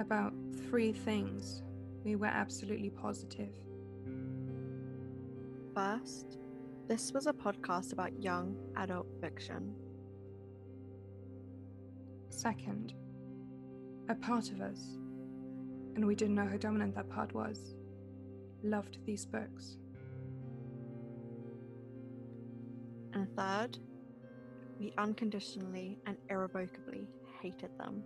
about three things we were absolutely positive. First, this was a podcast about young adult fiction. Second, a part of us, and we didn't know how dominant that part was, loved these books. And third, we unconditionally and irrevocably hated them.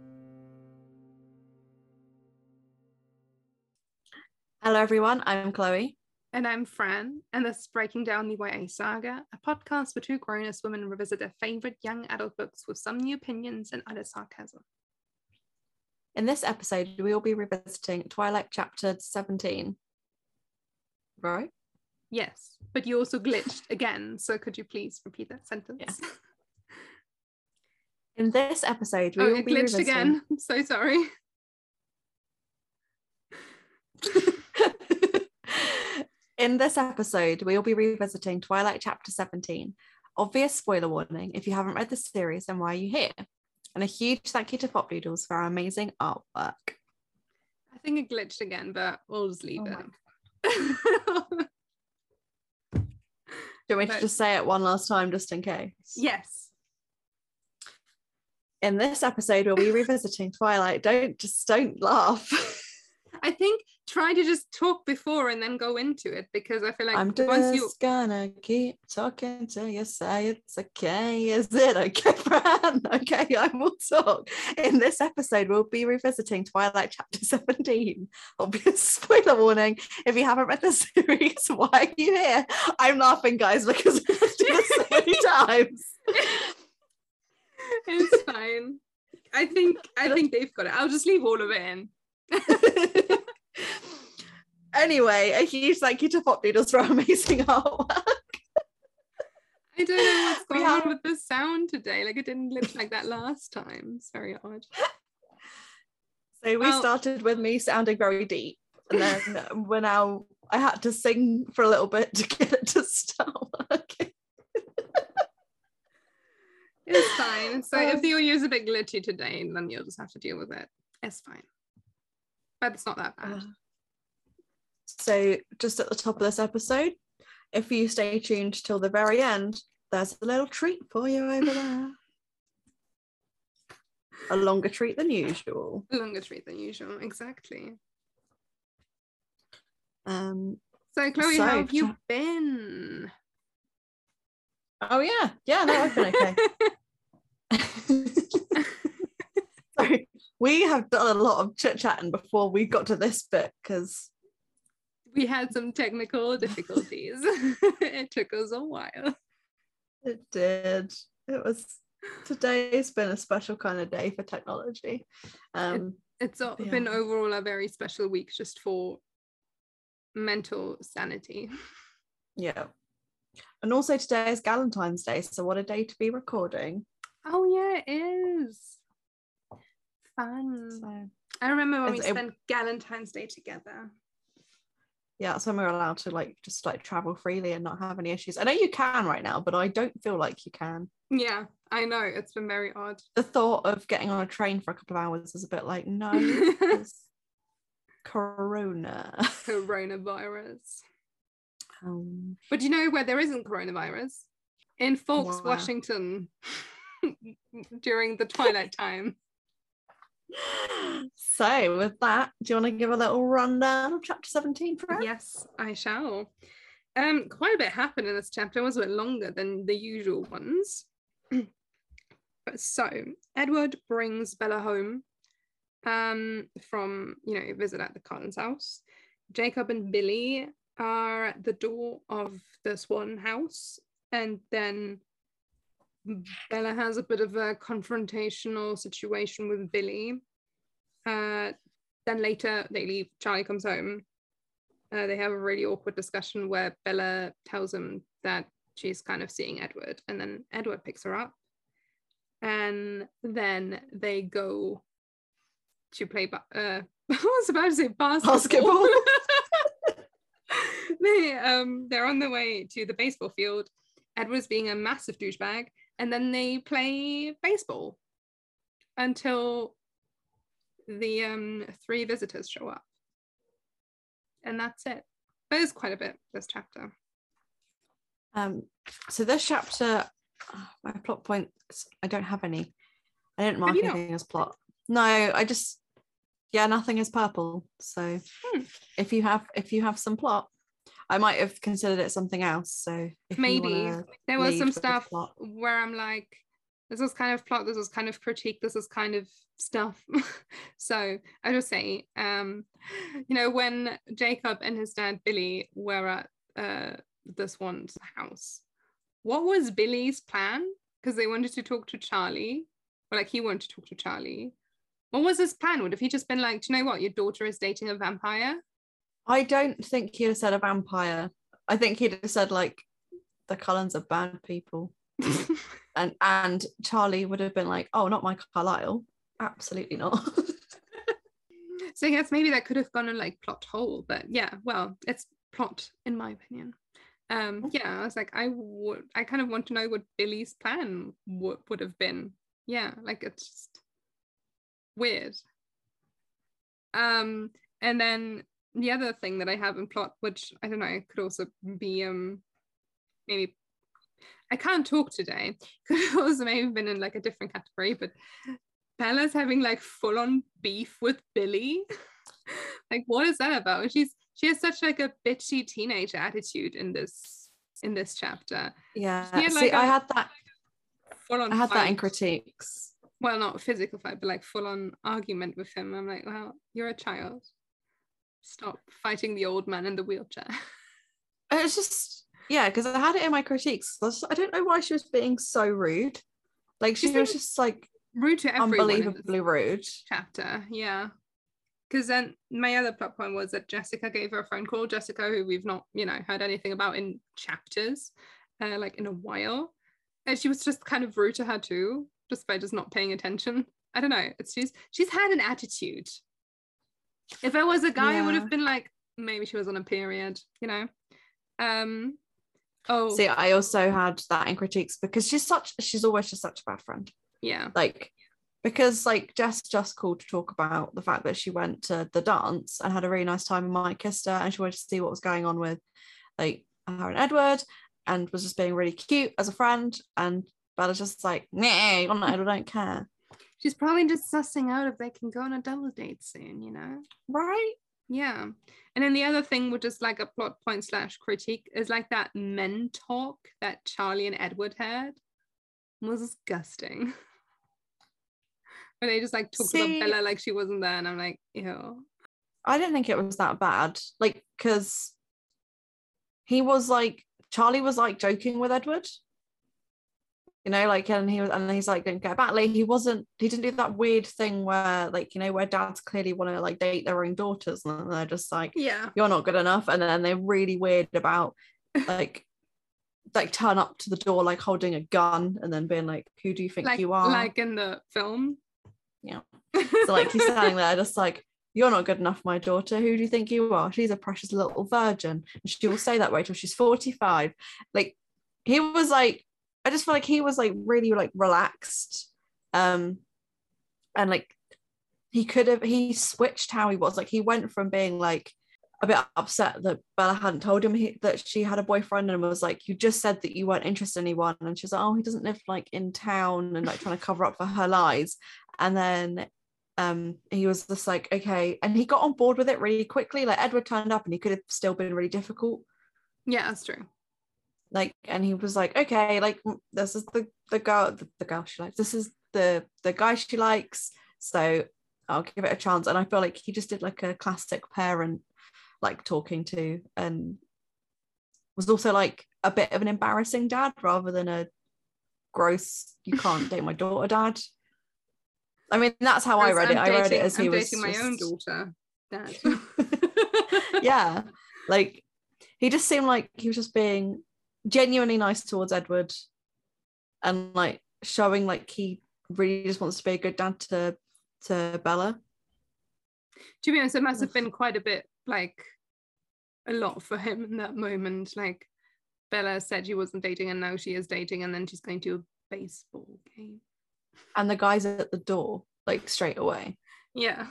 Hello, everyone. I'm Chloe. And I'm Fran, and this is Breaking Down the YA Saga, a podcast where two grown ass women revisit their favourite young adult books with some new opinions and utter sarcasm. In this episode, we will be revisiting Twilight Chapter 17. Right? Yes, but you also glitched again, so could you please repeat that sentence? Yes. In this episode, we oh, will it be glitched revisiting... again. I'm so sorry. In this episode, we will be revisiting Twilight Chapter 17. Obvious spoiler warning if you haven't read the series, then why are you here? And a huge thank you to Pop Doodles for our amazing artwork. I think it glitched again, but we'll just leave Oh it. Do you want me to just say it one last time just in case? yes. In this episode, we'll be revisiting Twilight. Don't just don't laugh. I think try to just talk before and then go into it because I feel like I'm once you just gonna keep talking till you say it's okay. Is it okay, Fran? Okay, I will talk. In this episode, we'll be revisiting Twilight Chapter 17. Obvious spoiler warning. If you haven't read the series, why are you here? I'm laughing, guys, because I've this so many times. it's fine. I think I think they've got it. I'll just leave all of it in. anyway, a huge thank you to Pop Doodles for our amazing artwork. I don't know what's going have- on with the sound today. Like it didn't look like that last time. It's very odd. So we Well- started with me sounding very deep, and then we're now I had to sing for a little bit to get it to start working. It's fine. So if Um, the audio is a bit glitchy today, then you'll just have to deal with it. It's fine. But it's not that bad. Uh, So just at the top of this episode, if you stay tuned till the very end, there's a little treat for you over there. a longer treat than usual. A longer treat than usual. Exactly. Um. So Chloe, So, how have you been? Oh yeah, yeah. No, I've been okay. Sorry, we have done a lot of chit chatting before we got to this bit because we had some technical difficulties. it took us a while. it did. It was today's been a special kind of day for technology. Um, It's o- Yeah. been overall a very special week just for mental sanity. yeah. And also today is Galentine's Day, so what a day to be recording. Oh yeah, it is. Fun. So I remember when we it- spent Galentine's Day together. yeah, that's when we're allowed to like just like travel freely and not have any issues. I know you can right now, but I don't feel like you can. Yeah, I know. It's been very odd. The thought of getting on a train for a couple of hours is a bit like, no, it's Corona. Coronavirus. Um, But you know where there isn't coronavirus? In Forks, Wow. Washington, during the twilight time. so with that, do you want to give a little rundown of chapter 17 for us? Yes, I shall. Um, quite a bit happened in this chapter. It was a bit longer than the usual ones. but so Edward brings Bella home um from you know visit at the Cullens house. Jacob and Billy are at the door of the Swan house, and then Bella has a bit of a confrontational situation with Billy. Uh, then later they leave. Charlie comes home. Uh, they have a really awkward discussion where Bella tells him that she's kind of seeing Edward, and then Edward picks her up, and then they go to play. Ba- uh, I was about to say basketball. Basketball. they um they're on their way to the baseball field. Edward's being a massive douchebag, and then they play baseball until the um three visitors show up. And that's it. There's quite a bit this chapter. Um, so this chapter, oh, my plot points, I don't have any. I didn't mark you not? anything as plot. No, I just yeah, nothing is purple. So Hmm. if you have if you have some plot, I might have considered it something else. So Maybe. There was some stuff where I'm like, this was kind of plot, this was kind of critique, this is kind of stuff. so I just say, um, you know, when Jacob and his dad Billy were at uh, this one's house, what was Billy's plan? Because they wanted to talk to Charlie, or like he wanted to talk to Charlie. What was his plan? Would have he just been like, do you know what? Your daughter is dating a vampire? I don't think he'd have said a vampire. I think he'd have said like the Cullens are bad people. And and Charlie would have been like, oh, not my Carlisle. Absolutely not. So I guess maybe that could have gone in like plot hole, but yeah, well, it's plot in my opinion. Um, yeah, I was like, I would, I kind of want to know what Billy's plan would would have been. Yeah, like it's just weird. Um, and then the other thing that I have in plot, which I don't know, I could also be um maybe I can't talk today. Could also maybe have been in like a different category, but Bella's having like full on beef with Billy. like, what is that about? She's she has such like a bitchy teenage attitude in this in this chapter. yeah. Had, See, like, I a had that Full on. I had that in critiques. Well, not physical fight, but like full on argument with him. I'm like, well, you're a child. Stop fighting the old man in the wheelchair. It's just yeah, because I had it in my critiques. I, was- I don't know why she was being so rude. Like she was just like Rude to everyone. unbelievably rude. chapter. Yeah. Because then my other plot point was that Jessica gave her a phone call. Jessica, who we've not, you know, heard anything about in chapters, uh, like in a while. And she was just kind of rude to her too, just by just not paying attention. I don't know. It's she's she's had an attitude. If I was a guy, I would have been like, maybe she was on a period, you know. Um oh See, I also had that in critiques because she's such she's always just such a bad friend. yeah. Like because like Jess just called to talk about the fact that she went to the dance and had a really nice time and Mike kissed her and she wanted to see what was going on with like her and Edward and was just being really cute as a friend and Bella's just like, nah, you're not, I don't care. She's probably just sussing out if they can go on a double date soon, you know. Right? Yeah. And then the other thing, which is like a plot point slash critique, is like that men talk that Charlie and Edward had was disgusting. Where they just like talked See- about Bella like she wasn't there, and I'm like, ew. I didn't think it was that bad. Like, because he was like Charlie was like joking with Edward. You know, like and he was and he's like, don't get back. Like he wasn't he didn't do that weird thing where like, you know, where dads clearly want to like date their own daughters and they're just like, Yeah. you're not good enough. And then they're really weird about like like turn up to the door like holding a gun and then being like, Who do you think Like you are? like in the film. Yeah. So like he's standing there just like, You're not good enough, my daughter. Who do you think you are? She's a precious little virgin. And she will stay that way till she's 45. Like he was like, I just feel like he was like really like relaxed. Um and like he could have he switched how he was. Like he went from being like a bit upset that Bella hadn't told him he, that she had a boyfriend and was like, You just said that you weren't interested in anyone. And she's like, Oh, he doesn't live like in town and like trying to cover up for her lies. And then um he was just like, Okay. And he got on board with it really quickly. Like Edward turned up and he could have still been really difficult. Yeah, that's true. Like, and he was like, Okay, like this is the the girl, the, the girl she likes. This is the the guy she likes. So I'll give it a chance. And I feel like he just did like a classic parent like talking to and was also like a bit of an embarrassing dad rather than a gross you can't date my daughter dad i mean that's how i read it I'm i read it dating- as he I'm was dating my own daughter. Dad. yeah like he just seemed like he was just being genuinely nice towards edward and like showing like he really just wants to be a good dad to to bella to be honest, it must have been quite a bit like a lot for him in that moment. Like Bella said she wasn't dating and now she is dating and then she's going to a baseball game. and the guys at the door like straight away Yeah.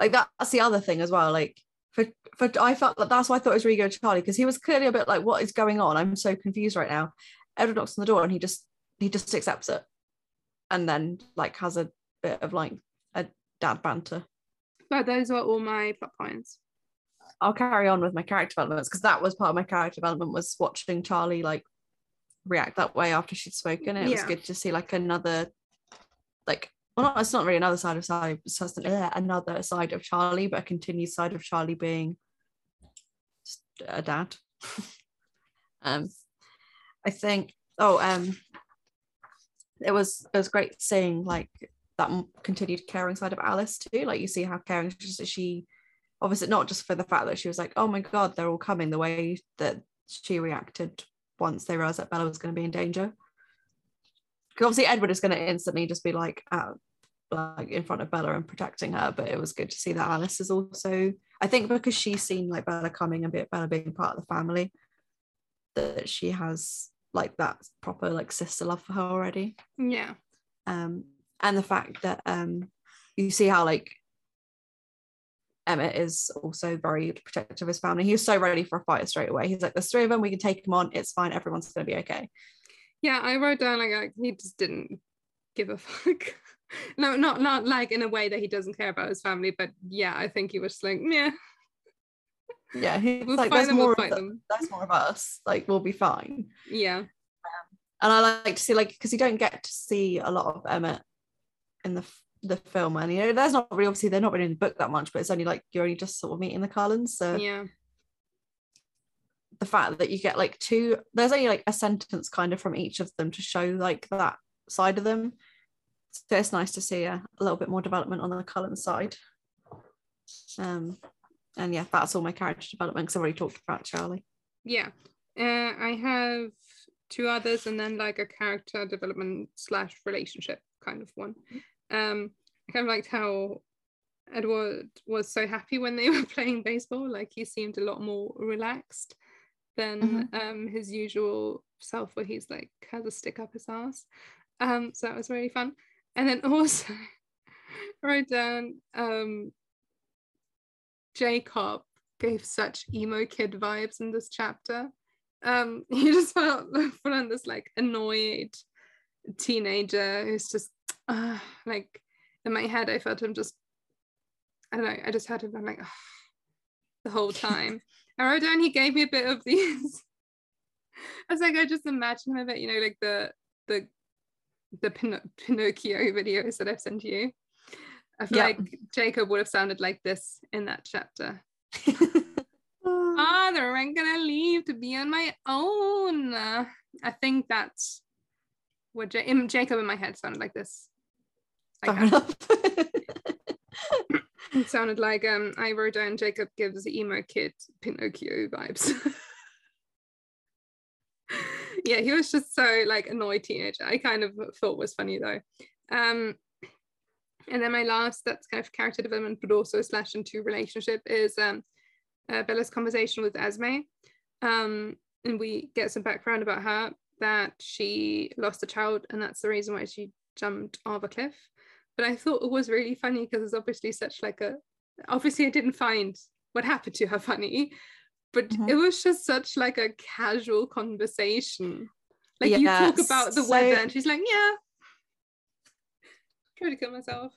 Like that, that's the other thing as well. Like for for I felt that that's why I thought it was really good Charlie because he was clearly a bit like, what is going on? I'm so confused right now. Edward knocks on the door and he just he just accepts it, and then like has a bit of like a dad banter. But those are all my plot points. I'll carry on with my character developments because that was part of my character development was watching Charlie like react that way after she'd spoken. It was good to see like another like well not it's not really another side of uh, another side of Charlie, but a continued side of Charlie being a dad. um I think oh um it was it was great seeing like that continued caring side of Alice too. Like you see how caring she, she obviously not just for the fact that she was like, oh my god, they're all coming. The way that she reacted once they realized that Bella was going to be in danger. Because obviously Edward is going to instantly just be like out like in front of Bella and protecting her. But it was good to see that Alice is also, I think, because she's seen like Bella coming and Bella being part of the family, that she has like that proper like sister love for her already Yeah. um, and the fact that um, you see how like Emmett is also very protective of his family. He was so ready for a fight straight away. He's like, "There's three of them. We can take them on. It's fine. Everyone's gonna be okay." Yeah, I wrote down like, like he just didn't give a fuck. no, not not like in a way that he doesn't care about his family, but yeah, I think he was like, yeah, Yeah, he's we'll like, fight them, more. we'll fight the- them. That's more of us. Like, we'll be fine." Yeah, And I like to see like because you don't get to see a lot of Emmett in the the film, and you know, there's not really obviously they're not really in the book that much, but it's only like you're only just sort of meeting the Cullens, so. yeah, the fact that you get like two there's only like a sentence kind of from each of them to show like that side of them so it's nice to see a, a little bit more development on the Cullen side um and yeah that's all my character development because I've already talked about Charlie yeah. Uh, I have two others, and then like a character development slash relationship kind of one. Um, I kind of liked how Edward was so happy when they were playing baseball. Like he seemed a lot more relaxed than um his usual self, where he's like has a stick up his ass. Um, so that was really fun. And then also wrote down um Jacob gave such emo kid vibes in this chapter. Um, he just felt put on this like annoyed teenager who's just uh, like in my head I felt him just I don't know I just had him I'm like the whole time I wrote down he gave me a bit of these I was like I just imagine him a bit you know like the the the Pin- Pinocchio videos that I've sent you. I feel Yeah. like Jacob would have sounded like this in that chapter. Father i'm gonna leave to be on my own. I think that's what in- jacob in my head sounded like this. Like fair enough. It sounded like um i wrote down jacob gives emo kid pinocchio vibes yeah he was just so like annoyed teenager i kind of thought was funny though um and then my last that's kind of character development but also slash into relationship is um uh, Bella's conversation with Esme. Um, and we get some background about her that she lost a child, and that's the reason why she jumped off a cliff. But I thought it was really funny because it's obviously such like a. Obviously, I didn't find what happened to her funny, but Mhm. it was just such like a casual conversation. Like you talk about the so- weather, and she's like, "Yeah, try to kill myself."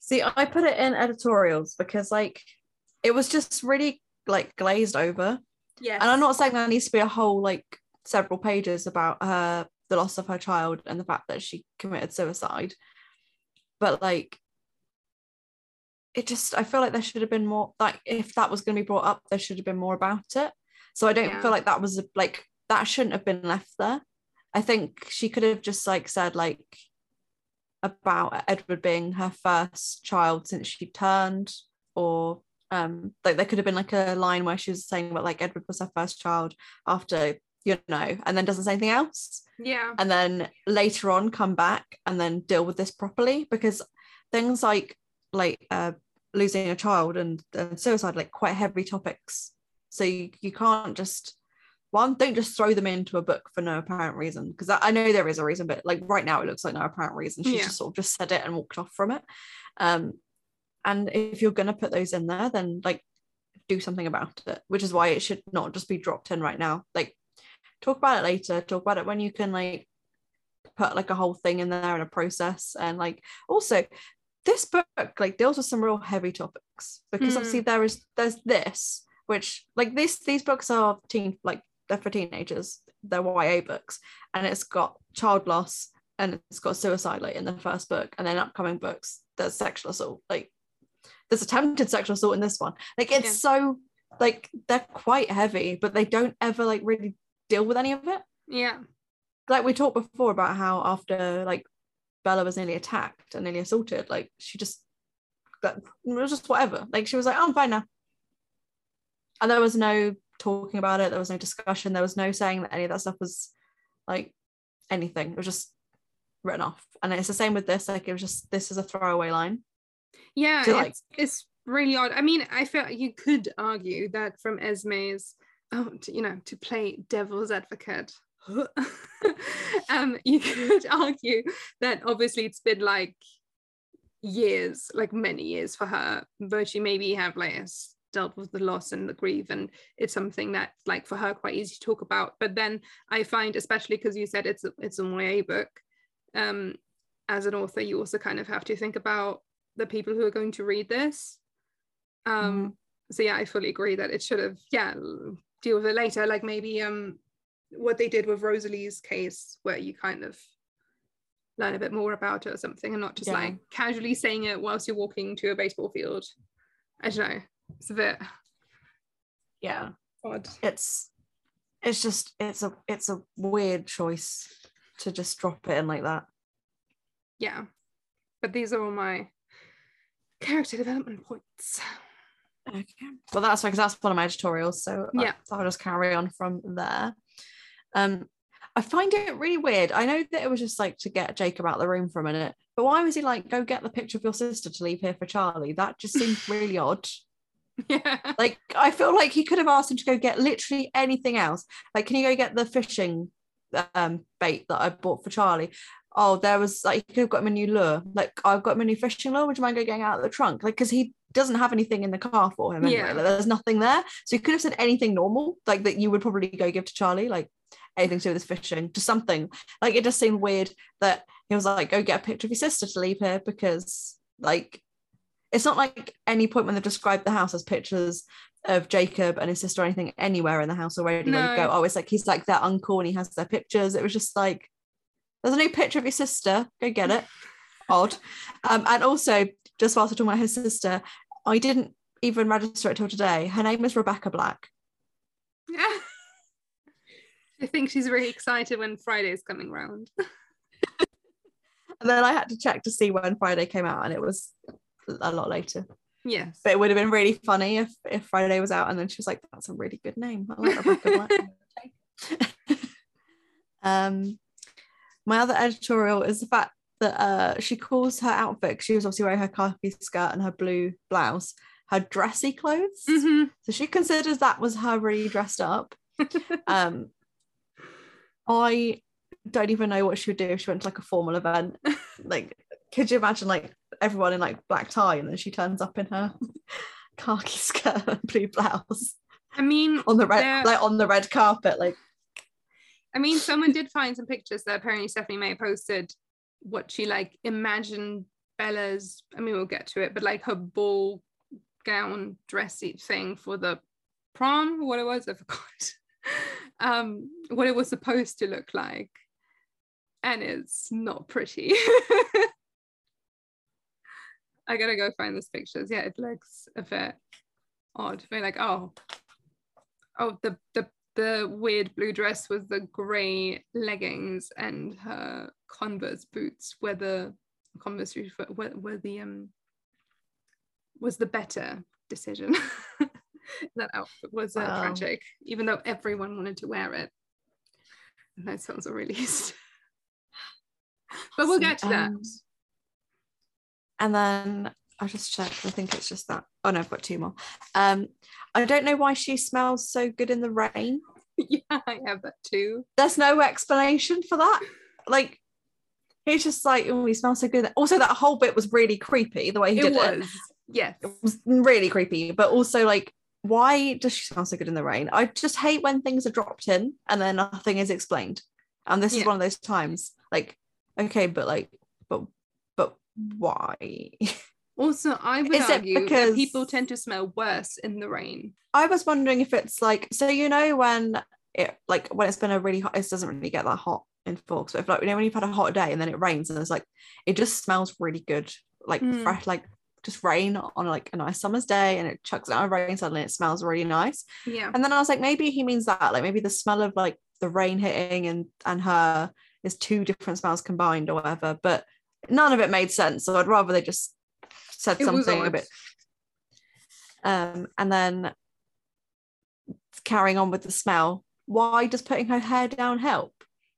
See, I put it in editorials because like it was just really like glazed over. yeah And I'm not saying there needs to be a whole like several pages about her the loss of her child and the fact that she committed suicide. But like it just I feel like there should have been more like if that was going to be brought up, there should have been more about it. So I don't Yeah. feel like that was like that shouldn't have been left there. I think she could have just like said like about Edward being her first child since she turned, or um like there could have been like a line where she was saying about like Edward was her first child after you know, and then doesn't say anything else, Yeah, and then later on come back and then deal with this properly because things like like uh losing a child and, and suicide like quite heavy topics, so you, you can't just one don't just throw them into a book for no apparent reason because I, I know there is a reason but like right now it looks like no apparent reason. She Yeah. just sort of just said it and walked off from it. Um and if you're gonna put those in there then like do something about it which is why it should not just be dropped in right now. Like talk about it later talk about it when you can like put like a whole thing in there in a process and like also this book like deals with some real heavy topics because Mm. obviously there is there's this which like this these books are teen like they're for teenagers they're YA books and it's got child loss and it's got suicide like in the first book and then upcoming books there's sexual assault like there's attempted sexual assault in this one like it's Yeah. so like they're quite heavy but they don't ever like really deal with any of it Yeah. like we talked before about how after like Bella was nearly attacked and nearly assaulted, like she just that it was just whatever. Like she was like, oh, I'm fine now. And there was no talking about it, there was no discussion, there was no saying that any of that stuff was like anything. It was just written off. And it's the same with this, like it was just this is a throwaway line. Yeah, like- it's, it's really odd. I mean, I feel you could argue that from Esme's, oh, to, you know, to play devil's advocate, um, you could argue that obviously it's been like years, like many years for her, but she maybe have like dealt with the loss and the grief, and it's something that like for her quite easy to talk about. But then I find, especially because you said it's a, it's a YA book, um, as an author, you also kind of have to think about the people who are going to read this. Um, so yeah, I fully agree that it should have, yeah, deal with it later. Like maybe um what they did with Rosalie's case, where you kind of learn a bit more about it or something, and not just Yeah. like casually saying it whilst you're walking to a baseball field. I don't know. It's a bit Yeah. odd. It's it's just it's a it's a weird choice to just drop it in like that. Yeah. But these are all my character development points. Okay. Well, that's because that's one of my tutorials. So Yeah. I'll just carry on from there. Um, I find it really weird. I know that it was just like to get Jacob out of the room for a minute, but why was he like, go get the picture of your sister to leave here for Charlie? That just seems really odd. Yeah. Like, I feel like he could have asked him to go get literally anything else. Like, can you go get the fishing um bait that I bought for Charlie? Oh, there was like, he could have got him a new lure. Like, I've got him a new fishing lure. Would you mind go getting out of the trunk? Like, because he doesn't have anything in the car for him anyway. Yeah. Like, there's nothing there. So he could have said anything normal, like that you would probably go give to Charlie, like anything to do with his fishing, just something. Like, it just seemed weird that he was like, go get a picture of your sister to leave here because, like, it's not like any point when they've described the house as pictures of Jacob and his sister or anything anywhere in the house already. Where you go, oh, it's like he's like their uncle and he has their pictures. It was just like, there's a new picture of your sister. Go get it. Odd. Um, and also, just whilst we're talking about his sister, I didn't even register it till today. Her name is Rebecca Black. I think she's really excited when Friday's coming round. And then I had to check to see when Friday came out, and it was a lot later. Yes. But it would have been really funny if if Friday was out and then she was like, "That's a really good name." I like um, my other editorial is the fact that uh, she calls her outfit. She was obviously wearing her khaki skirt and her blue blouse, her dressy clothes. Mhm. So she considers that was her really dressed up. um, I don't even know what she would do if she went to like a formal event. like, could you imagine like everyone in like black tie and then she turns up in her khaki skirt and blue blouse I mean, on the red there- like on the red carpet? Like, I mean, someone did find some pictures that apparently Stephenie Meyer posted what she like imagined Bella's. I mean, we'll get to it, but like her ball gown dressy thing for the prom, what it was, I forgot. um, what it was supposed to look like, and it's not pretty. I gotta go find those pictures. Yeah, it looks a bit odd. Very like, oh, oh, the the the weird blue dress was the grey leggings and her Converse boots were the Converse were, were the um was the better decision. that outfit was uh, Wow. tragic, even though everyone wanted to wear it. And those films were released. but we'll get to that. Um, and then I'll just checked. I think it's just that. Oh no, I've got two more. Um, I don't know why she smells so good in the rain. yeah, I have that too. There's no explanation for that. Like, he's just like, oh, he smells so good. Also, that whole bit was really creepy. The way he It did was. it. Yes. It was really creepy, but also like, why does she smell so good in the rain? I just hate when things are dropped in and then nothing is explained. And this is one of those times. Like, okay, but like, but but why? Also, I would Is argue because- that people tend to smell worse in the rain. I was wondering if it's like so you know when it like when it's been a really hot it doesn't really get that hot in Forks but if like you know when you've had a hot day and then it rains and it's like it just smells really good like Mm. fresh like just rain on like a nice summer's day and it chucks down rain suddenly it smells really nice. Yeah. and then I was like maybe he means that like maybe the smell of like the rain hitting and and her is two different smells combined or whatever but none of it made sense. So I'd rather they just said It something a bit um and then carrying on with the smell why does putting her hair down help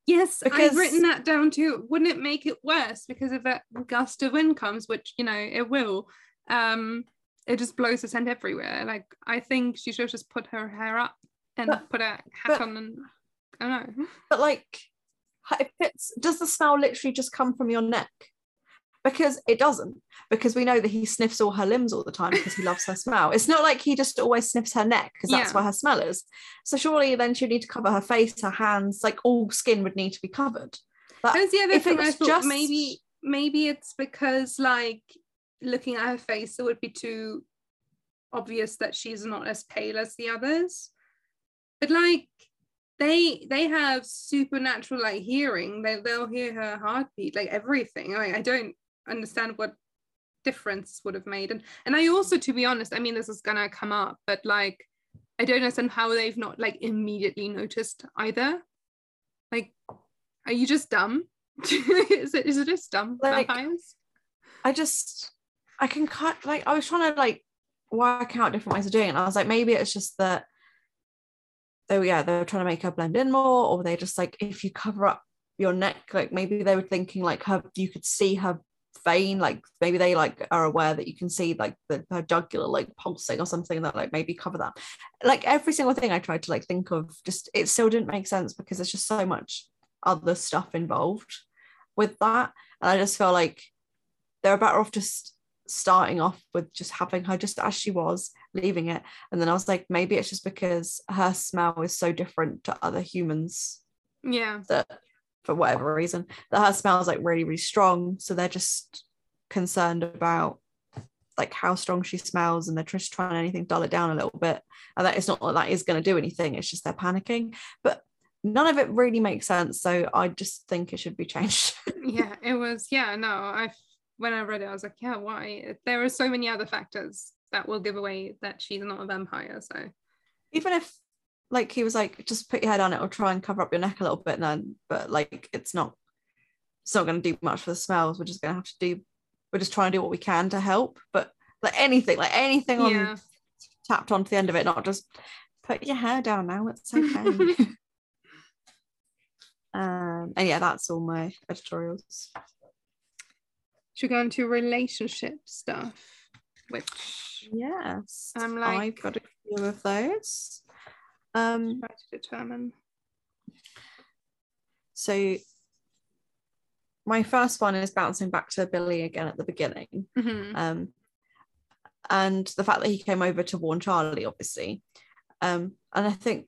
Yes, Because- I've written that down too. Wouldn't it make it worse because if a gust of wind comes, which you know it will, um, it just blows the scent everywhere. Like I think she should have just put her hair up and But- put a hat but- on and I don't know. but like if it's does the smell literally just come from your neck because it doesn't because we know that he sniffs all her limbs all the time because he loves her smell it's not like he just always sniffs her neck because that's Yeah. where her smell is so surely then she'd need to cover her face her hands like all skin would need to be covered But That's the other thing I thought just- maybe maybe it's because like looking at her face it would be too obvious that she's not as pale as the others. But like they they have supernatural like hearing. They they'll hear her heartbeat, like everything. Like I don't understand what difference would have made. And and I also to be honest, I mean this is gonna come up, but like I don't understand how they've not like immediately noticed either. Like, are you just dumb? is it is it just dumb Like- vampires? I just I can cut like I was trying to like work out different ways of doing it. And I was like, maybe it's just that they were yeah, they were trying to make her blend in more, or they just like if you cover up your neck, like maybe they were thinking like her you could see her vein, like maybe they like are aware that you can see like the her jugular like pulsing or something that like maybe cover that. Like every single thing I tried to like think of, just it still didn't make sense because there's just so much other stuff involved with that. And I just feel like they're better off just starting off with just having her just as she was, leaving it. And then I was like, maybe it's just because her smell is so different to other humans Yeah. that for whatever reason, that her smell is like really, really strong. So they're just concerned about like how strong she smells and they're just trying anything to dull it down a little bit. And that it's not that that is going to do anything, it's just they're panicking. But none of it really makes sense. So I just think it should be changed. Yeah. It was, yeah, no, I when I read it, I was like, yeah, why? There are so many other factors that will give away that she's not a vampire. So even if like he was like just put your head on it or try and cover up your neck a little bit and then but like it's not it's not going to do much for the smells. We're just going to have to do we're just trying to do what we can to help but like anything like anything on yeah. tapped onto the end of it not just put your hair down now it's okay. Um and yeah that's all my editorials. Should we go into relationship stuff, which yes. I'm like- i've got a few of those um try to determine. so my first one is bouncing back to billy again at the beginning Mhm. um, and the fact that he came over to warn Charlie, obviously, um, and I think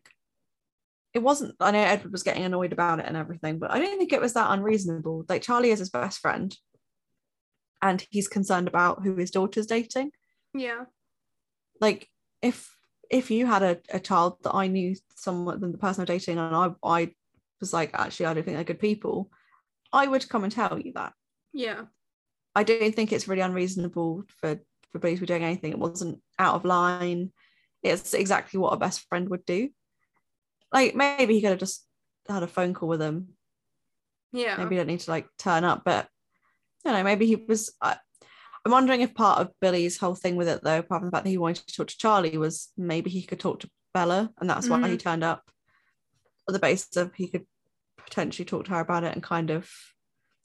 it wasn't. I know Edward was getting annoyed about it and everything, but I don't think it was that unreasonable. Like Charlie is his best friend, and he's concerned about who his daughter's dating. Yeah. Like if if you had a, a child that I knew someone than the person I'm dating, and I I was like, actually, I don't think they're good people, I would come and tell you that. Yeah. I don't think it's really unreasonable for for Billy to be doing anything. It wasn't out of line. It's exactly what a best friend would do. Like maybe he could have just had a phone call with him. Yeah. Maybe you don't need to like turn up, but you know, maybe he was. I, I'm wondering if part of Billy's whole thing with it, though, apart from the fact that he wanted to talk to Charlie, was maybe he could talk to Bella, and that's why he turned up. On the basis of he could potentially talk to her about it and kind of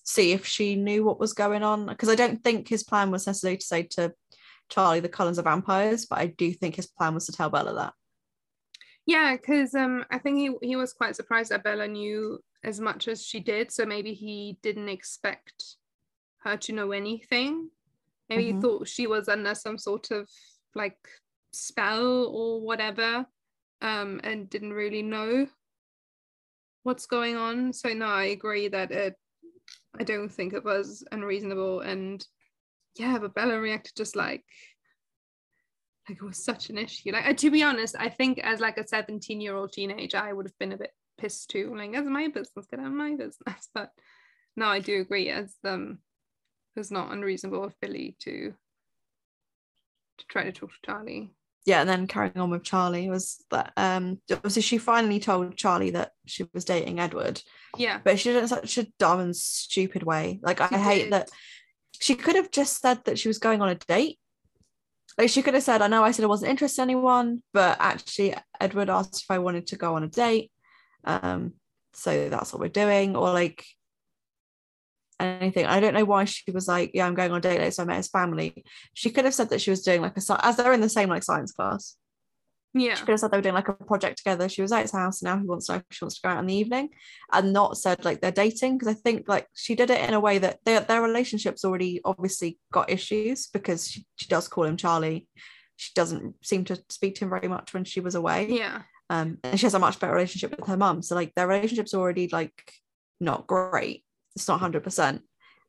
see if she knew what was going on. Because I don't think his plan was necessarily to say to Charlie the Cullens are vampires, but I do think his plan was to tell Bella that. Yeah, because um, I think he he was quite surprised that Bella knew as much as she did. So maybe he didn't expect her to know anything. Maybe Mhm. thought she was under some sort of like spell or whatever, um, and didn't really know what's going on. So no, I agree that it. I don't think it was unreasonable, and yeah, but Bella reacted just like like it was such an issue. Like uh, to be honest, I think as like a 17 year old teenager, I would have been a bit pissed too. Like that's my business, get out of my business. But no, I do agree. As um, it was not unreasonable of Billy to to try to talk to Charlie. yeah, and then carrying on with Charlie was that um obviously she finally told Charlie that she was dating Edward, Yeah, but she did it in such a dumb and stupid way. Like I She hate did. that she could have just said that she was going on a date. Like she could have said, I know I said I wasn't interested in anyone, but actually Edward asked if I wanted to go on a date. Um, so that's what we're doing, or like anything. I don't know why she was like, Yeah, I'm going on a date later, so I met his family. She could have said that she was doing like a as they're in the same like science class. yeah, She could have said they were doing like a project together. She was at his house and now he wants to know she wants to go out in the evening and not said like they're dating because I think like she did it in a way that their their relationship's already obviously got issues because she, she does call him Charlie. She doesn't seem to speak to him very much when she was away. yeah, Um, and she has a much better relationship with her mum. So like their relationship's already like not great. It's not hundred percent.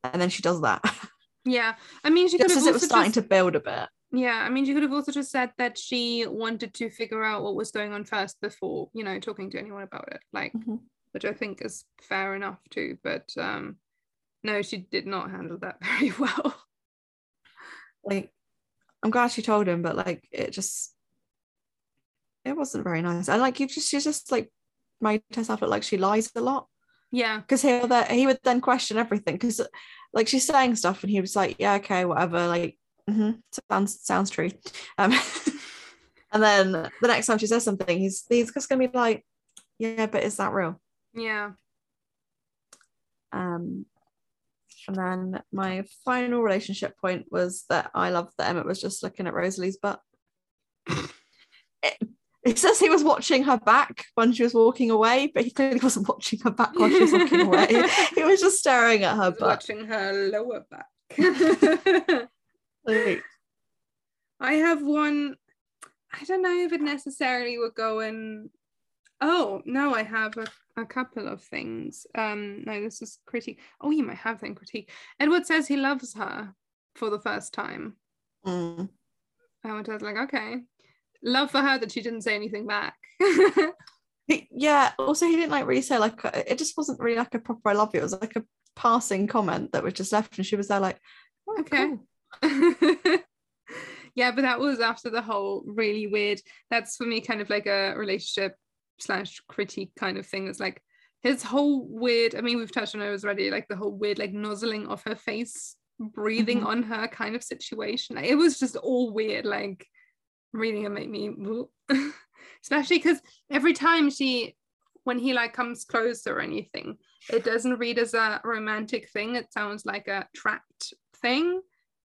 And then she does that yeah. I mean, she could just have as it was starting just, to build a bit. yeah. I mean, she could have also just said that she wanted to figure out what was going on first before, you know, talking to anyone about it. Like, Mhm. which I think is fair enough too. But um, no, she did not handle that very well. like I'm glad she told him, but like it just it wasn't very nice. And like you just she just like made herself look like she lies a lot. Yeah, Because he would then he would then question everything. Because like she's saying stuff and he was like, Yeah, okay, whatever, like mhm, sounds sounds true. Um and then the next time she says something, he's he's just gonna be like, Yeah, but is that real? yeah, Um, and then my final relationship point was that I loved that Emmett was just looking at Rosalie's butt. it, it says he was watching her back when she was walking away, but he clearly wasn't watching her back while she was walking away. He was just staring at her butt. watching her lower back. Like, I have one. I don't know if it necessarily would go in. Oh no, I have a, a couple of things. Um, no, this is critique. Oh, you might have then critique. Edward says he loves her for the first time. mm. I was like, okay, love for her that she didn't say anything back. Yeah. Also, he didn't like really say like uh, it just wasn't really like a proper "I love you." It was like a passing comment that was just left, and she was there like, oh, Okay. cool. yeah, but that was after the whole really weird. That's for me kind of like a relationship slash critique kind of thing. It's like his whole weird. I mean, we've touched on it already. Like the whole weird, like nuzzling of her face, breathing Mhm. on her kind of situation. Like, it was just all weird. Like reading it made me, especially because every time she, when he like comes close or anything, it doesn't read as a romantic thing. It sounds like a trapped thing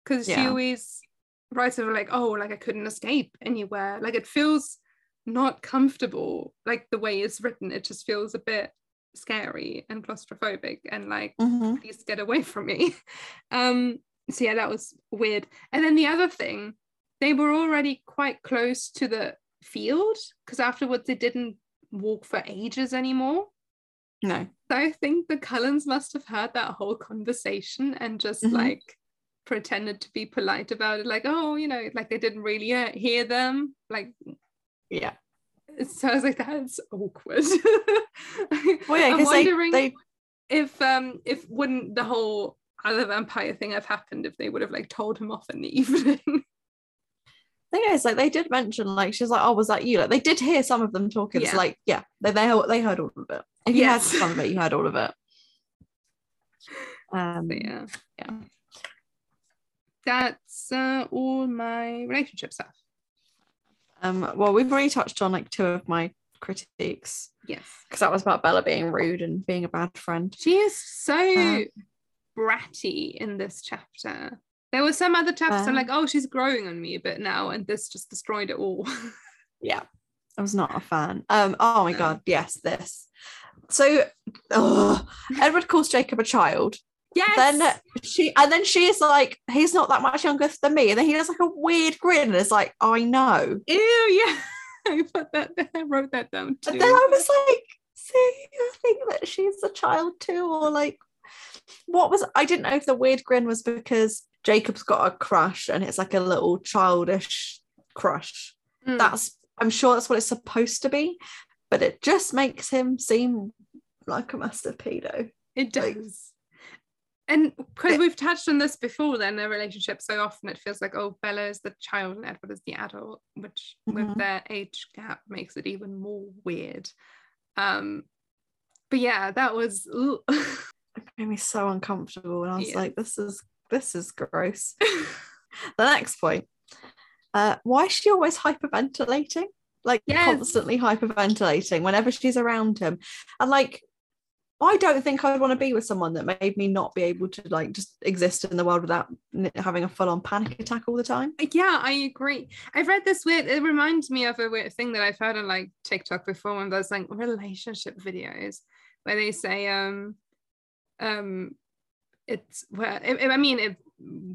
because she Yeah. always writes over like, oh, like I couldn't escape anywhere. Like it feels not comfortable, like the way it's written. It just feels a bit scary and claustrophobic and like Mhm. please get away from me. Um, so yeah, that was weird. And then the other thing, they were already quite close to the field because afterwards they didn't walk for ages anymore. No. So I think the Cullens must have heard that whole conversation and just Mhm. like pretended to be polite about it, like, oh, you know, like they didn't really uh, hear them. Like, Yeah. so I was like, that's awkward. Well, yeah, I'm because they, wondering they if um if wouldn't the whole other vampire thing have happened if they would have like told him off in the evening. Thing is, like they did mention, like she's like, "Oh, was that you?" Like they did hear some of them talking. Yeah. So like, yeah, they they heard, they heard all of it. If you Yes. heard some of it, you heard all of it. Um, yeah. Yeah. That's uh, all my relationship stuff. um, well, we've already touched on like two of my critiques Yes. because that was about Bella being rude and being a bad friend. She is so Uh, bratty in this chapter. There were some other chapters I'm Uh, like, oh, she's growing on me a bit now, and this just destroyed it all. Yeah, I was not a fan. Um, oh my No. god, yes, this. So, ugh, Edward calls Jacob a child, Yes. Then she and then she's like, he's not that much younger than me. And then he does like a weird grin and is like, I know. Ew, yeah. I put that I wrote that down too. And then I was like, see, I think that she's a child too, or like what was I didn't know if the weird grin was because Jacob's got a crush and it's like a little childish crush. Mm. That's I'm sure that's what it's supposed to be, but it just makes him seem like a massive pedo. it like- does. And because we've touched on this before, then their relationship so often it feels like, oh, Bella is the child and Edward is the adult, which with Mhm. their age gap makes it even more weird. Um, but yeah, that was. It made me so uncomfortable, and I was Yeah. like, this is this is gross. the next point. Uh, why is she always hyperventilating? Like Yes. constantly hyperventilating whenever she's around him. And like I don't think I'd want to be with someone that made me not be able to like just exist in the world without having a full-on panic attack all the time. Yeah, I agree. I've read this weird, it reminds me of a weird thing that I've heard on like TikTok before when there's like relationship videos where they say, um, um, it's where I, I mean, if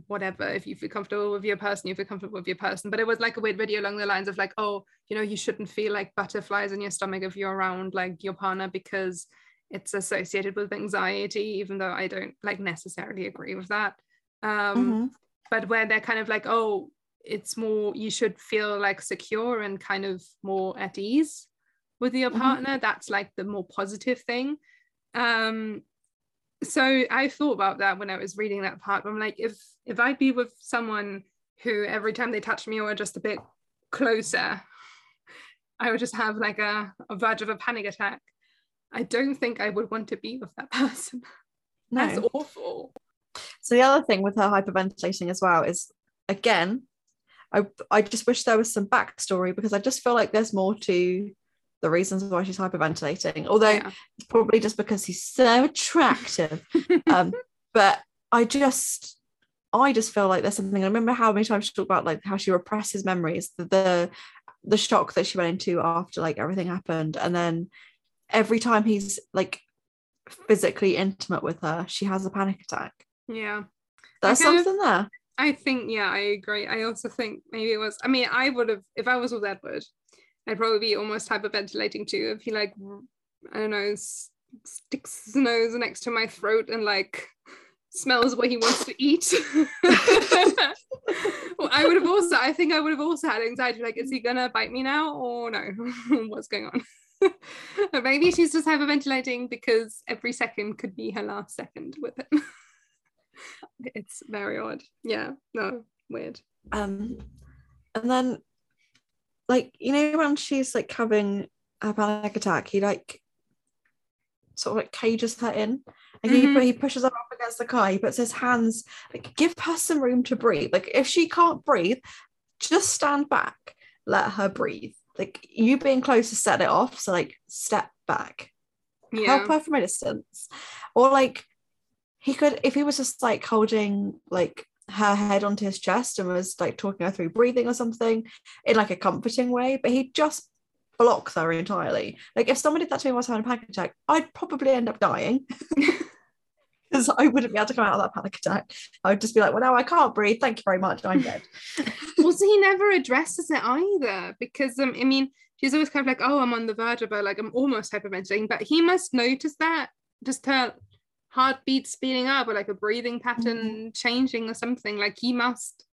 whatever, if you feel comfortable with your person, you feel comfortable with your person. But it was like a weird video along the lines of like, oh, you know, you shouldn't feel like butterflies in your stomach if you're around like your partner because it's associated with anxiety, even though I don't like necessarily agree with that. Um, Mhm. but where they're kind of like, oh, it's more, you should feel like secure and kind of more at ease with your Mhm. partner. That's like the more positive thing. Um, so I thought about that when I was reading that part. I'm like, if if I'd be with someone who every time they touch me or just a bit closer, I would just have like a, a verge of a panic attack. I don't think I would want to be with that person. No. That's awful. So the other thing with her hyperventilating as well is again, I I just wish there was some backstory because I just feel like there's more to the reasons why she's hyperventilating. Although Yeah. it's probably just because he's so attractive. um, but I just I just feel like there's something. I remember how many times she talked about like how she represses memories, the the, the shock that she went into after like everything happened, and then every time he's like physically intimate with her, she has a panic attack. yeah. There's kind of- something there. I think, yeah, I agree. I also think maybe it was, I mean, I would have, if I was with Edward, I'd probably be almost hyperventilating too. If he, like, I don't know, sticks his nose next to my throat and, like, smells what he wants to eat. well, I would have also, I think I would have also had anxiety like, is he gonna bite me now or no? What's going on? But maybe she's just hyperventilating because every second could be her last second with him. it's very odd. Yeah, no, weird. Um, and then, like you know, when she's like having a panic attack, he like sort of like cages her in. Like Mhm. he, he pushes her up against the car. He puts his hands like give her some room to breathe. Like if she can't breathe, just stand back, let her breathe. Like you being close to set it off. So like step back Yeah, help her from a distance or like he could if he was just like holding like her head onto his chest and was like talking her through breathing or something in like a comforting way but he just blocks her entirely. Like if someone did that to me while I was having a panic attack I'd probably end up dying. Because I wouldn't be able to come out of that panic attack. I would just be like well now I can't breathe. Thank you very much. I'm dead. Well, so he never addresses it either because um, I mean, she's always kind of like, oh, I'm on the verge of a, like I'm almost hyperventilating, but he must notice that just her heartbeat speeding up or like a breathing pattern changing or something. Like he must,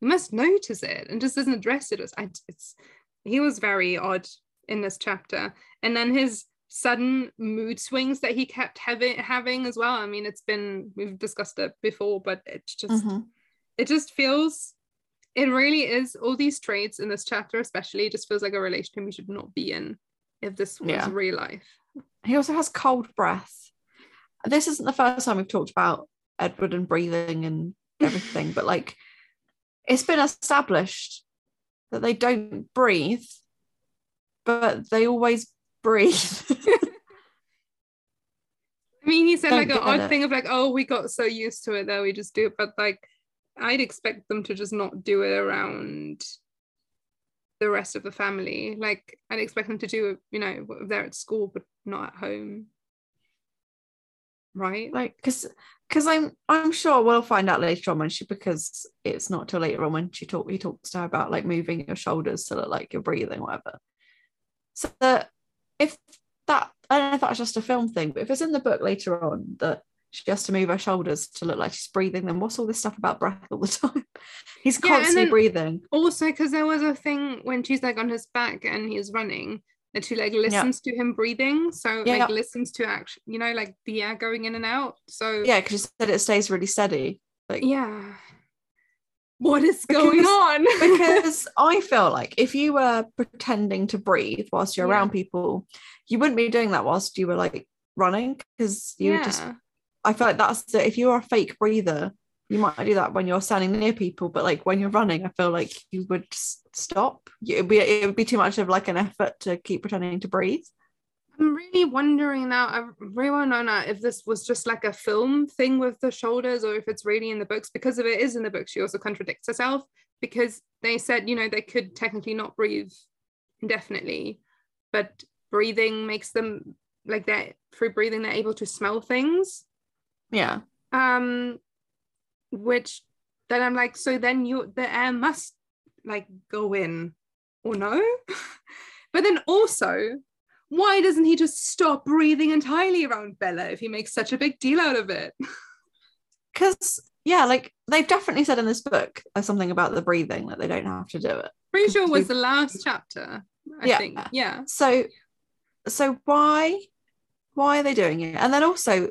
he must notice it and just doesn't address it. It's, it's he was very odd in this chapter, and then his sudden mood swings that he kept having having as well. I mean, it's been we've discussed it before, but it's just Mhm. it just feels it really is all these traits in this chapter especially it just feels like a relationship we should not be in if this was Yeah. real life He also has cold breath. This isn't the first time we've talked about Edward and breathing and everything, but like it's been established that they don't breathe, but they always breathe. i mean he said Don't like an odd it. thing of like oh we got so used to it that we just do it but like i'd expect them to just not do it around the rest of the family like i'd expect them to do it you know they're at school but not at home right? like because because I'm I'm sure we'll find out later on when she because it's not till later on when she talk he talks to her about like moving your shoulders to look like you're breathing, whatever. So that if that I don't know if that's just a film thing, but if it's in the book later on that she has to move her shoulders to look like she's breathing, then what's all this stuff about breath all the time? He's Yeah, constantly breathing. Also, because there was a thing when she's like on his back and he's running that she like listens to him breathing, so Yeah. like listens to action, you know, like the air going in and out. So Yeah, because she said it stays really steady. Like yeah. What is going Because- on? because I feel like if you were pretending to breathe whilst you're Yeah. around people, you wouldn't be doing that whilst you were like running because you would just I feel like that's the if you're a fake breather, you might do that when you're standing near people, but like when you're running, I feel like you would stop. It would be it would be too much of like an effort to keep pretending to breathe. I'm really wondering now. I really want to know now if this was just like a film thing with the shoulders or if it's really in the books. Because if it is in the books, she also contradicts herself because they said, you know, they could technically not breathe indefinitely, but breathing makes them like that through breathing, they're able to smell things. Yeah. Um, which then I'm like, so then you the air must like go in or no? but then also, why doesn't he just stop breathing entirely around Bella if he makes such a big deal out of it? Because yeah, like they've definitely said in this book uh, something about the breathing that they don't have to do it. Pretty sure was the last chapter. I Yeah. think. Yeah. So so why why are they doing it? And then also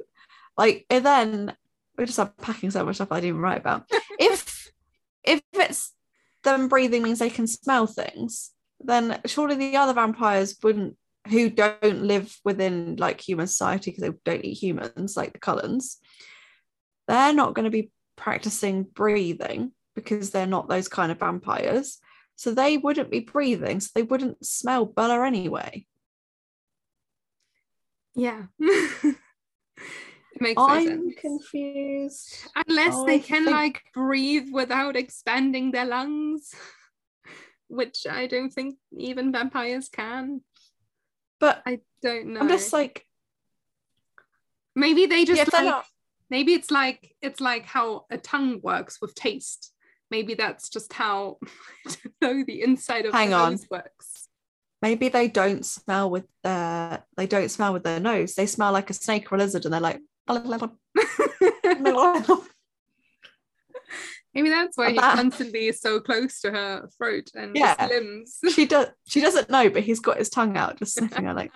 like and then we're just unpacking so much stuff I didn't even write about. if if it's them breathing means they can smell things, then surely the other vampires wouldn't who don't live within like human society because they don't eat humans, like the Cullens, they're not going to be practicing breathing because they're not those kind of vampires. So they wouldn't be breathing, so they wouldn't smell Bella anyway. Yeah. makes I'm sense. confused. Unless oh, I they can think- like breathe without expanding their lungs, which I don't think even vampires can. But I don't know. I'm just like, maybe they just yeah, like, maybe it's like it's like how a tongue works with taste. Maybe that's just how know the inside of Hang the on. nose works. maybe they don't smell with their they don't smell with their nose. They smell like a snake or a lizard, and they're like. Maybe that's why And he constantly is so close to her throat and Yeah. limbs. she does. She doesn't know, but he's got his tongue out, just sniffing her like.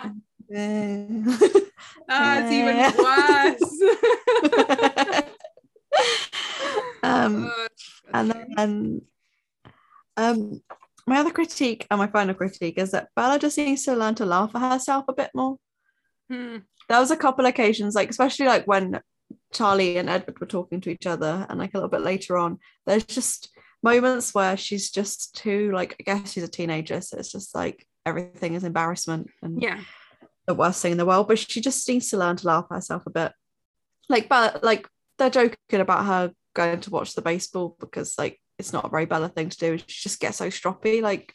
Ah, it's even worse. um, Oh, and then um, my other critique and my final critique is that Bella just needs to learn to laugh at herself a bit more. Hmm. There was a couple occasions, like especially like when Charlie and Edward were talking to each other, and like a little bit later on, there's just moments where she's just too like I guess she's a teenager, so it's just like everything is embarrassment and Yeah. the worst thing in the world, but she just needs to learn to laugh at herself a bit. Like, but like they're joking about her going to watch the baseball because like it's not a very Bella thing to do. She just gets so stroppy, like,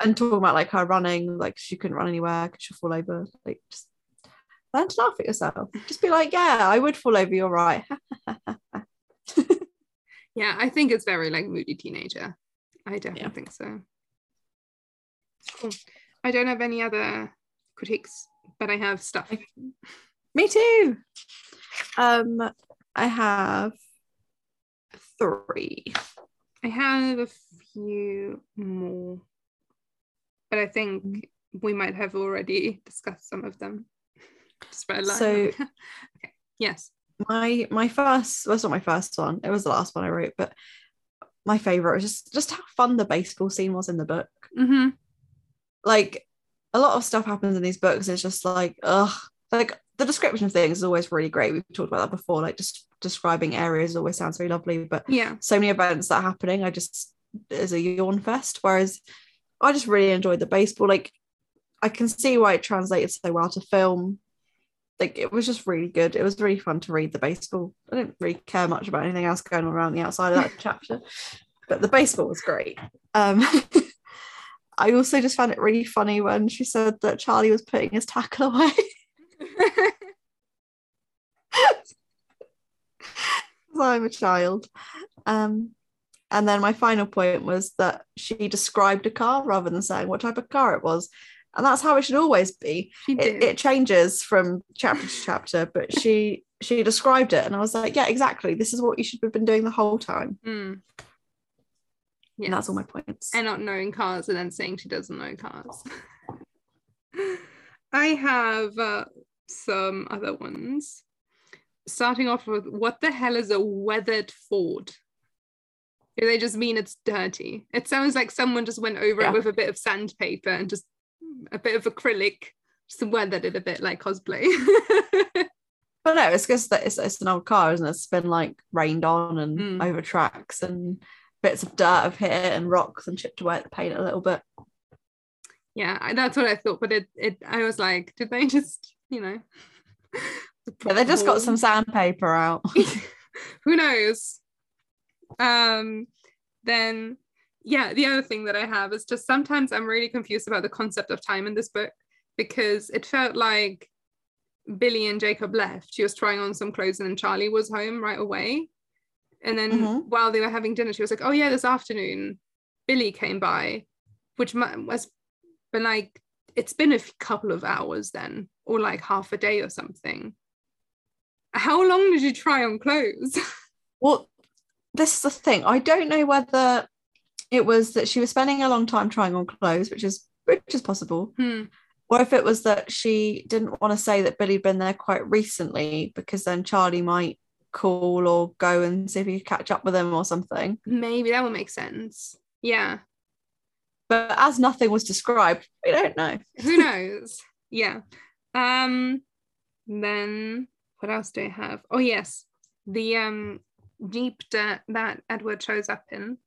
and talking about like her running, like she couldn't run anywhere because she'll fall over. Like, just learn to laugh at yourself. Just be like, yeah, I would fall over. You're right. Yeah, I think it's very like moody teenager. I definitely Yeah. think so. Cool. I don't have any other critiques, but I have stuff. Me too. Um, I have three. I have a few more, but I think we might have already discussed some of them. Just for a line. So- okay. Yes. my my first well, it's not my first one it was the last one i wrote but my favorite was just just how fun the baseball scene was in the book Mm-hmm. like a lot of stuff happens in these books it's just like ugh like the description of things is always really great we've talked about that before like just describing areas always sounds very lovely but Yeah. so many events that are happening i just is a yawn fest whereas I just really enjoyed the baseball. Like I can see why it translated so well to film. Like it was just really good. It was really fun to read the baseball. I didn't really care much about anything else going on around the outside of that chapter, but the baseball was great. Um, I also just found it really funny when she said that Charlie was putting his tackle away. I'm a child. Um, and then my final point was that she described a car rather than saying what type of car it was. And that's how it should always be. It, it changes from chapter to chapter, but she she described it, and I was like, yeah, exactly. This is what you should have been doing the whole time. Mm. And that's all my points. and not knowing cars and then saying she doesn't know cars. I have uh, some other ones. Starting off with what the hell is a weathered Ford? Do they just mean it's dirty? It sounds like someone just went over Yeah. it with a bit of sandpaper and just a bit of acrylic, just weathered it a bit like cosplay. But no, it's just that it's, it's an old car, isn't it? It's been like rained on and Mm. over tracks and bits of dirt have hit it and rocks and chipped away at the paint a little bit. yeah, I- that's what I thought. But it, it, I was like, did they just, you know? Yeah, they just got some sandpaper out. who knows um then yeah the other thing that i have is just sometimes i'm really confused about the concept of time in this book because it felt like billy and jacob left. She was trying on some clothes and then charlie was home right away. And then Mhm. while they were having dinner she was like oh yeah this afternoon billy came by which was been like it's been a couple of hours then or like half a day or something. How long did you try on clothes? Well, this is the thing. I don't know whether it was that she was spending a long time trying on clothes, which is which is possible, Hmm. or if it was that she didn't want to say that Billy'd been there quite recently because then Charlie might call or go and see if he could catch up with him or something. Maybe that would make sense. Yeah. But as nothing was described, we don't know. Who knows? yeah. Um then what else do I have? Oh yes. The um Jeep that, that Edward shows up in.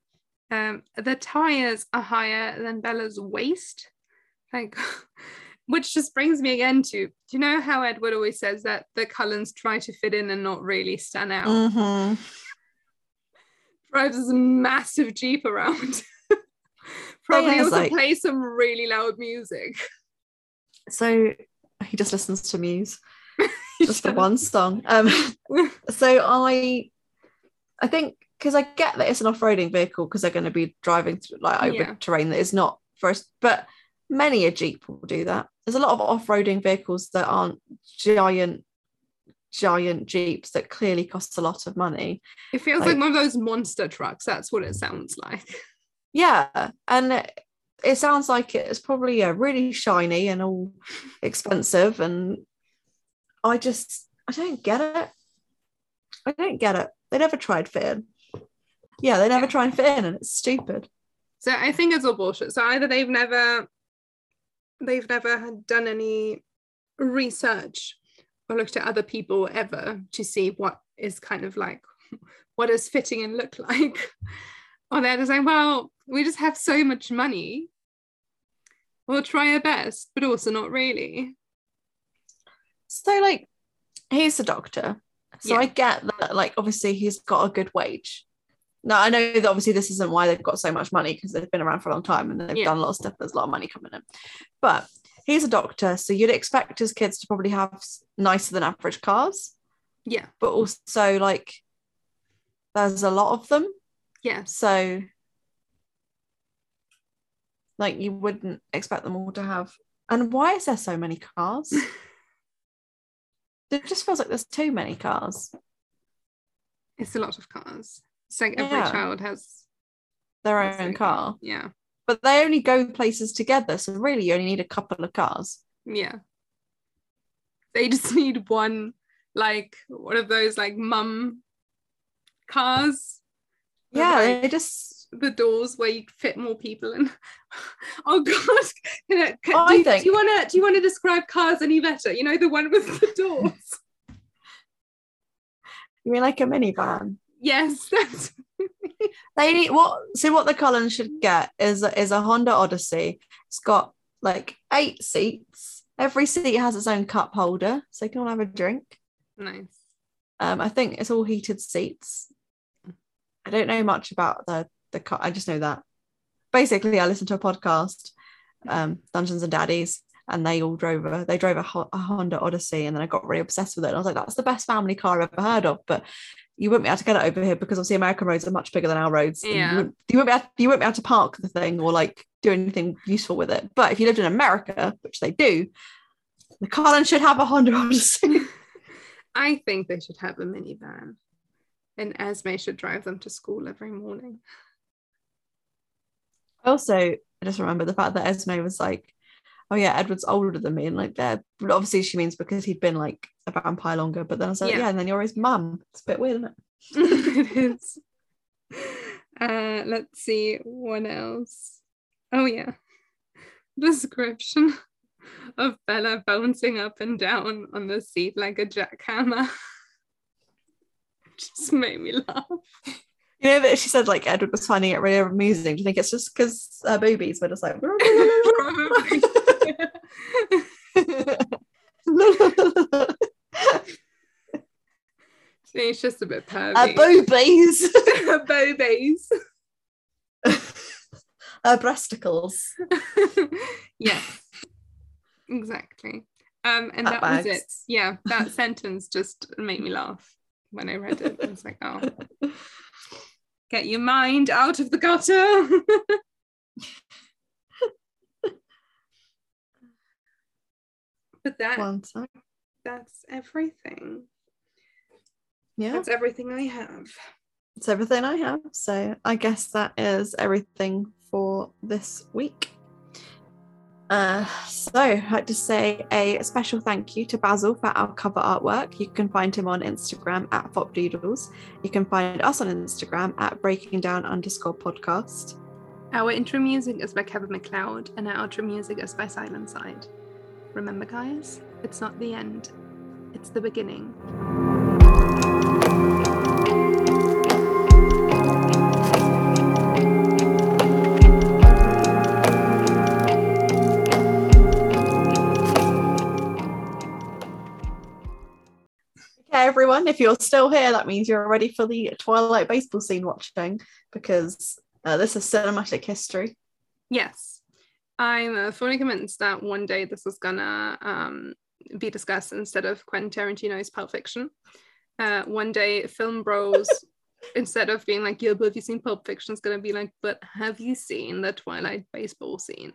Um the tires are higher than Bella's waist. Like which just brings me again to do you know how Edward always says that the Cullens try to fit in and not really stand out? Mhm. drives this massive jeep around. Probably also like- plays some really loud music. So he just listens to Muse. just the one song. Um, so I, I think because I get that it's an off-roading vehicle because they're going to be driving through like over Yeah. terrain that is not first, but many a Jeep will do that. There's a lot of off-roading vehicles that aren't giant, giant Jeeps that clearly cost a lot of money. It feels Like- like one of those monster trucks. That's what it sounds like. Yeah, and it, it sounds like it's probably yeah, really shiny and all expensive, and I just I don't get it. I don't get it. They never tried fit in. Yeah, they never Yeah. try and fit in, and it's stupid. So I think it's all bullshit. So either they've never they've never had done any research or looked at other people ever to see what is kind of like what does fitting in look like. Or they're just like, well, we just have so much money. We'll try our best, but also not really. So like, he's a doctor, so Yeah. I get that. Like, obviously, he's got a good wage. Now I know that obviously this isn't why they've got so much money because they've been around for a long time and they've Yeah. done a lot of stuff. There's a lot of money coming in, but he's a doctor, so you'd expect his kids to probably have nicer than average cars. Yeah. but also like there's a lot of them Yeah, so like you wouldn't expect them all to have and why is there so many cars it just feels like there's too many cars It's a lot of cars. It's like every Yeah. child has their own car Yeah. but they only go places together so really you only need a couple of cars Yeah. They just need one, like one of those like mum cars. yeah like, they just the doors where you fit more people in. oh god. Can I, can, I do, you- think- do you wanna do you wanna describe cars any better? You know the one with the doors? you mean like a minivan yes, that's they need what so what the Cullens should get is a, is a Honda Odyssey. It's got like eight seats. Every seat has its own cup holder, so you can all have a drink. nice. Um, I think it's all heated seats. I don't know much about the the car. I just know that. Basically, I listened to a podcast, um, Dungeons and Daddies, and they all drove a they drove a, a Honda Odyssey, and then I got really obsessed with it. And I was like, that's the best family car I've ever heard of, but. You wouldn't be able to get it over here because obviously American roads are much bigger than our roads. Yeah. You wouldn't, you, wouldn't be able, you wouldn't be able to park the thing or like do anything useful with it. But if you lived in America, which they do, the Cullen should have a Honda Odyssey. I think they should have a minivan. And Esme should drive them to school every morning. Also, I just remember the fact that Esme was like, "Oh yeah, Edward's older than me," and like, they're but obviously she means because he'd been like a vampire longer. But then I was like, Yeah. "Yeah, and then you're his mum." It's a bit weird, isn't it? it is. Uh, let's see what else. Oh yeah, description of Bella bouncing up and down on the seat like a jackhammer. Just made me laugh. You know that she said like Edward was finding it really amusing. Do you think it's just because her uh, boobies were just like? It's just a bit Her pervy. Uh, boobies, Her boobies. her uh, breasticles. yes, exactly. Um, and Fat that was it. Yeah, that sentence just made me laugh when I read it. I was like, oh, get your mind out of the gutter. but that One sec. that's everything. Yeah, That's everything I have. it's everything I have. So I guess that is everything for this week. Uh, so I'd like to say a special thank you to Basil for our cover artwork. You can find him on Instagram at Fopdoodles. You can find us on Instagram at breaking down underscore podcast. Our intro music is by Kevin MacLeod, and our outro music is by Silent Side. Remember, guys, it's not the end, it's the beginning. Everyone, if you're still here, that means you're ready for the Twilight baseball scene watching because uh, this is cinematic history. Yes, I'm uh, fully convinced that one day this is gonna um, be discussed instead of Quentin Tarantino's Pulp Fiction. Uh, one day, Film Bros, instead of being like, "Yeah, but have you seen Pulp Fiction?" is gonna be like, "But have you seen the Twilight baseball scene?"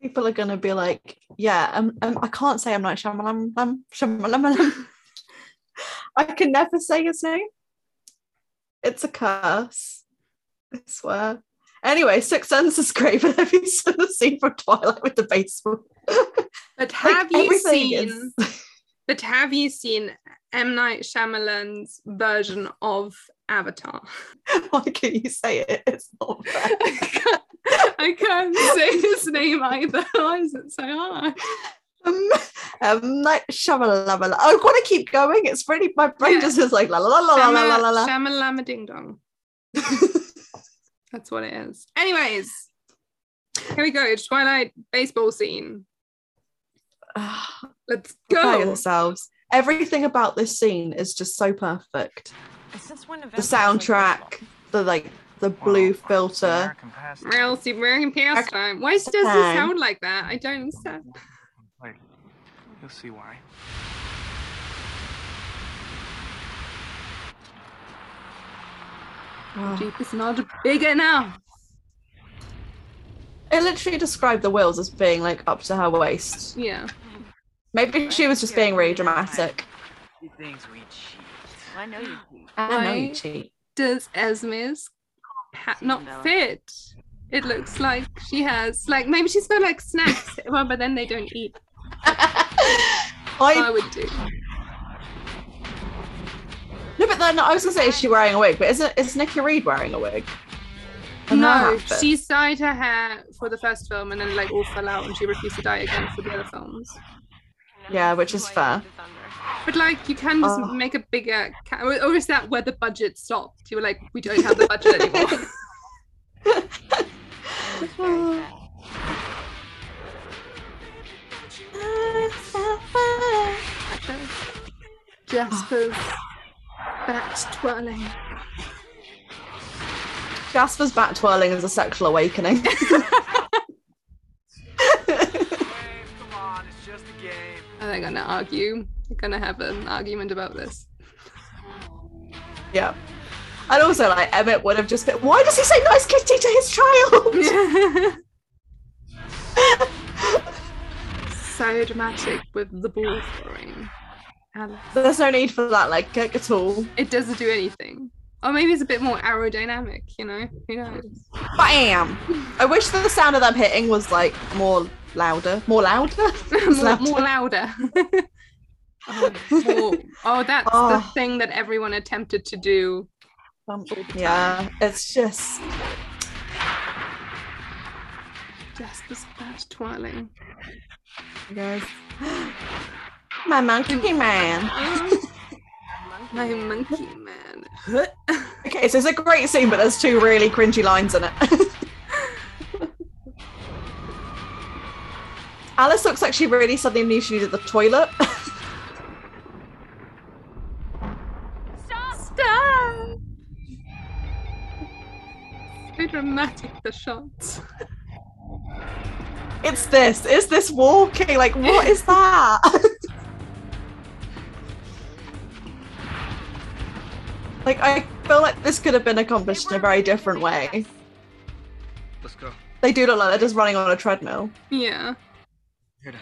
People are gonna be like, "Yeah, um, um, I can't say I'm like Shyamalan, um, Shyamalan. I can never say his name. It's a curse. I swear." Anyway, Six Sense is great, but have you seen the scene from Twilight with the baseball? But Like, have you seen? is- But have you seen M Night Shyamalan's version of Avatar? Why can you say it? It's not fair. I can't, I can't say his name either. Why is it so hard? Um, um, like shamalama. I want to keep going. It's really my brain yeah. just is like la la la la la la la la. Shamalama ding dong. That's what it is. Anyways, here we go. Twilight baseball scene. Let's go. Prepare yourselves. Everything about this scene is just so perfect. The soundtrack, the like the blue wow. filter. Real American Pastime. Why does it sound like that? I don't understand. Wait, you'll see why. Oh. Jeep is not big enough. It literally described the wheels as being like up to her waist. Yeah. Maybe she was just being really dramatic. He thinks we cheat. I know you cheat. I know you cheat. Does Esme's hat not fit? It looks like she has like maybe she's got like snacks, well, but then they don't eat. I I would do. no, but then I was gonna say is she wearing a wig? But isn't is Nikki Reed wearing a wig? And No, she dyed her hair for the first film and then like all fell out and she refused to dye again for the other films. Yeah, which is fair. But like you can just Oh. make a bigger ca- or is that where the budget stopped? You were like, we don't have the budget anymore. Jasper's bat twirling. Jasper's back twirling is a sexual awakening. Are they're gonna argue. They're gonna have an argument about this. Yeah. And also, like, Emmett would have just been, why does he say nice kitty to his child? so dramatic with the ball throwing. Alice. There's no need for that, like, kick at all. It doesn't do anything. Or maybe it's a bit more aerodynamic, you know? Who knows? Bam! I wish that the sound of them hitting was, like, more louder. More louder? more, louder. more louder. oh, more- oh, that's the Oh. thing that everyone attempted to do. Um, yeah, it's just. Just was that twirling. Guys. My monkey man. My monkey man. Okay, so it's a great scene, but there's two really cringy lines in it. Alice looks like she really suddenly knew she needed the toilet. Stop! So dramatic, the shots. It's this. It's this walking. Like, what is that? like, I feel like this could have been accomplished in a very different way. Let's go. They do look like they're just running on a treadmill. Yeah. Hair down.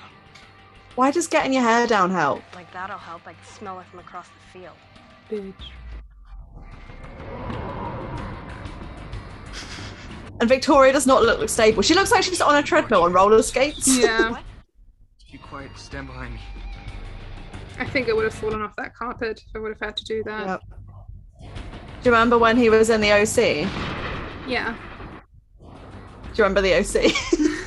Why does getting your hair down help? Like that'll help. I can smell it from across the field. Bitch. And Victoria does not look stable. She looks like she's on a treadmill on roller skates. Yeah. you quiet. Stand behind me. I think it would have fallen off that carpet if I would have had to do that. Yep. Do you remember when he was in the OC? Yeah. Do you remember the OC?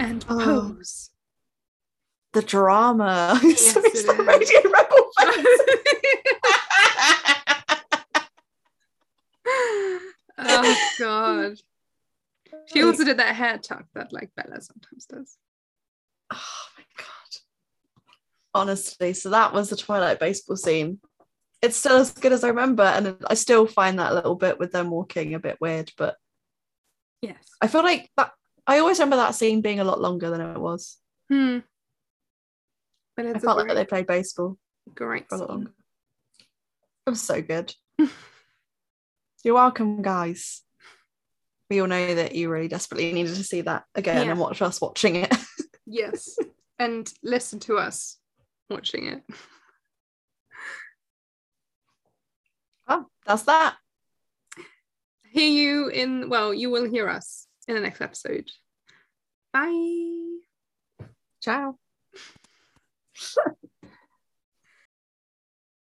And Oh. pose. the drama. Yes, so it's it the is. Oh god. She also did that hair tuck that like Bella sometimes does. Oh my god. Honestly, so that was the Twilight baseball scene. It's still as good as I remember, and I still find that little bit with them walking a bit weird, but Yes. I feel like that I always remember that scene being a lot longer than it was. Hmm. But I it's felt a like they played baseball great for a lot longer. It was so good. You're welcome, guys. We all know that you really desperately needed to see that again Yeah. and watch us watching it. Yes. and listen to us watching it. oh, that's that. Hear you in well, you will hear us in the next episode. Bye. Ciao.